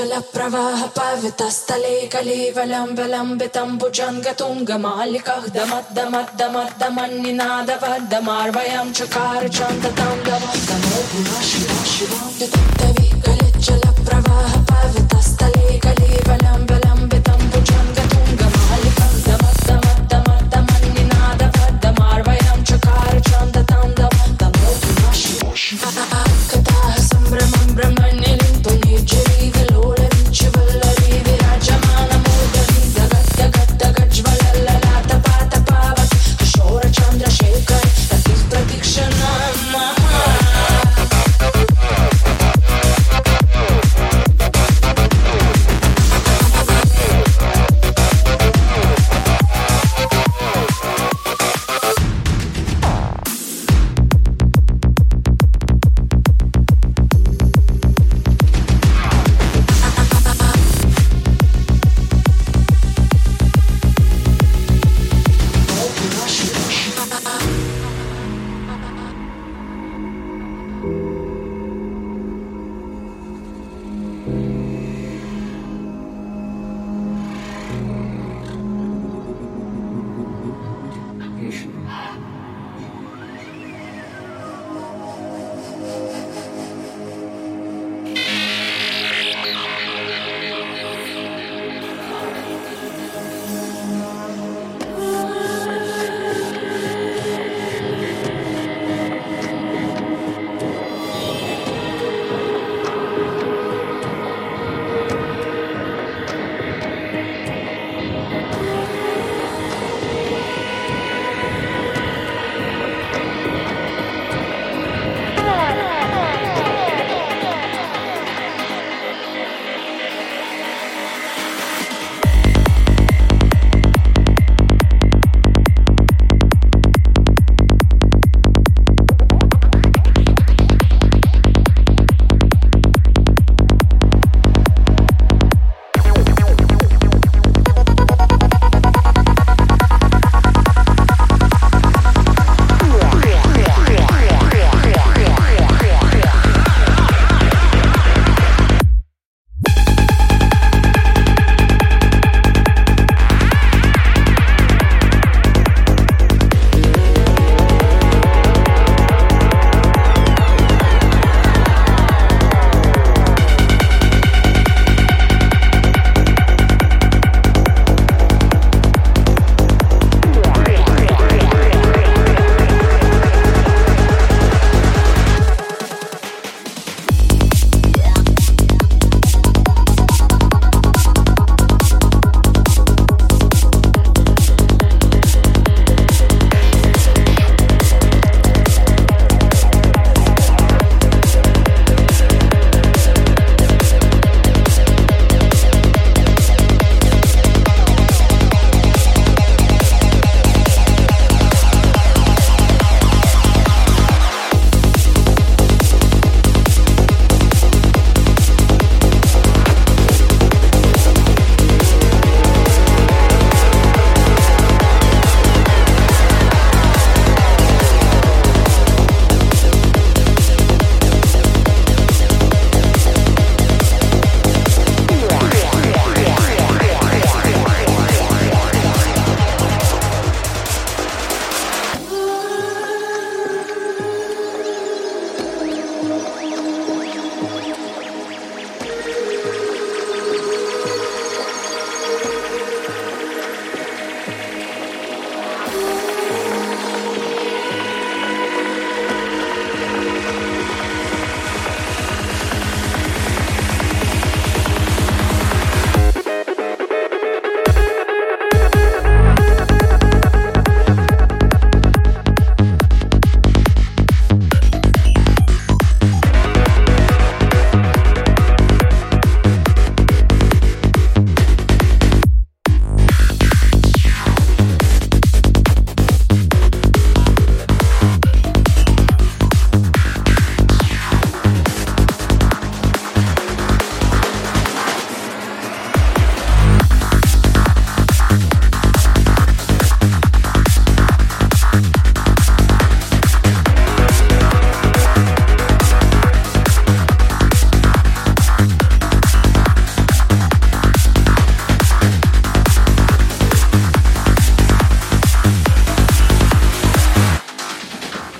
जलप्रवाह पावितस्थले कलेवलम्बलम्बितम्बुजङ्गतुङ्गमालिकः दमद्दमद्दमद्दमन्निनादवद्दमार्वयं चकार चन्दतां लवं नमो गुणा Shiva शिवां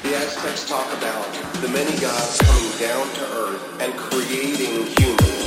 The Aztecs talk about the many gods coming down to earth and creating humans.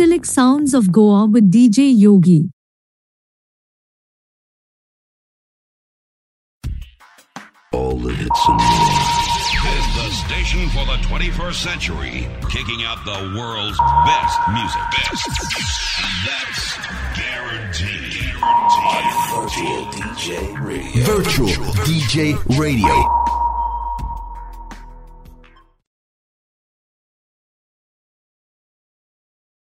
Psychedelic Sounds of Goa with DJ Yogi. All the hits and more. This is the station for the 21st century, kicking out the world's best music. Best. That's guaranteed. Virtual DJ Radio. Virtual DJ Radio.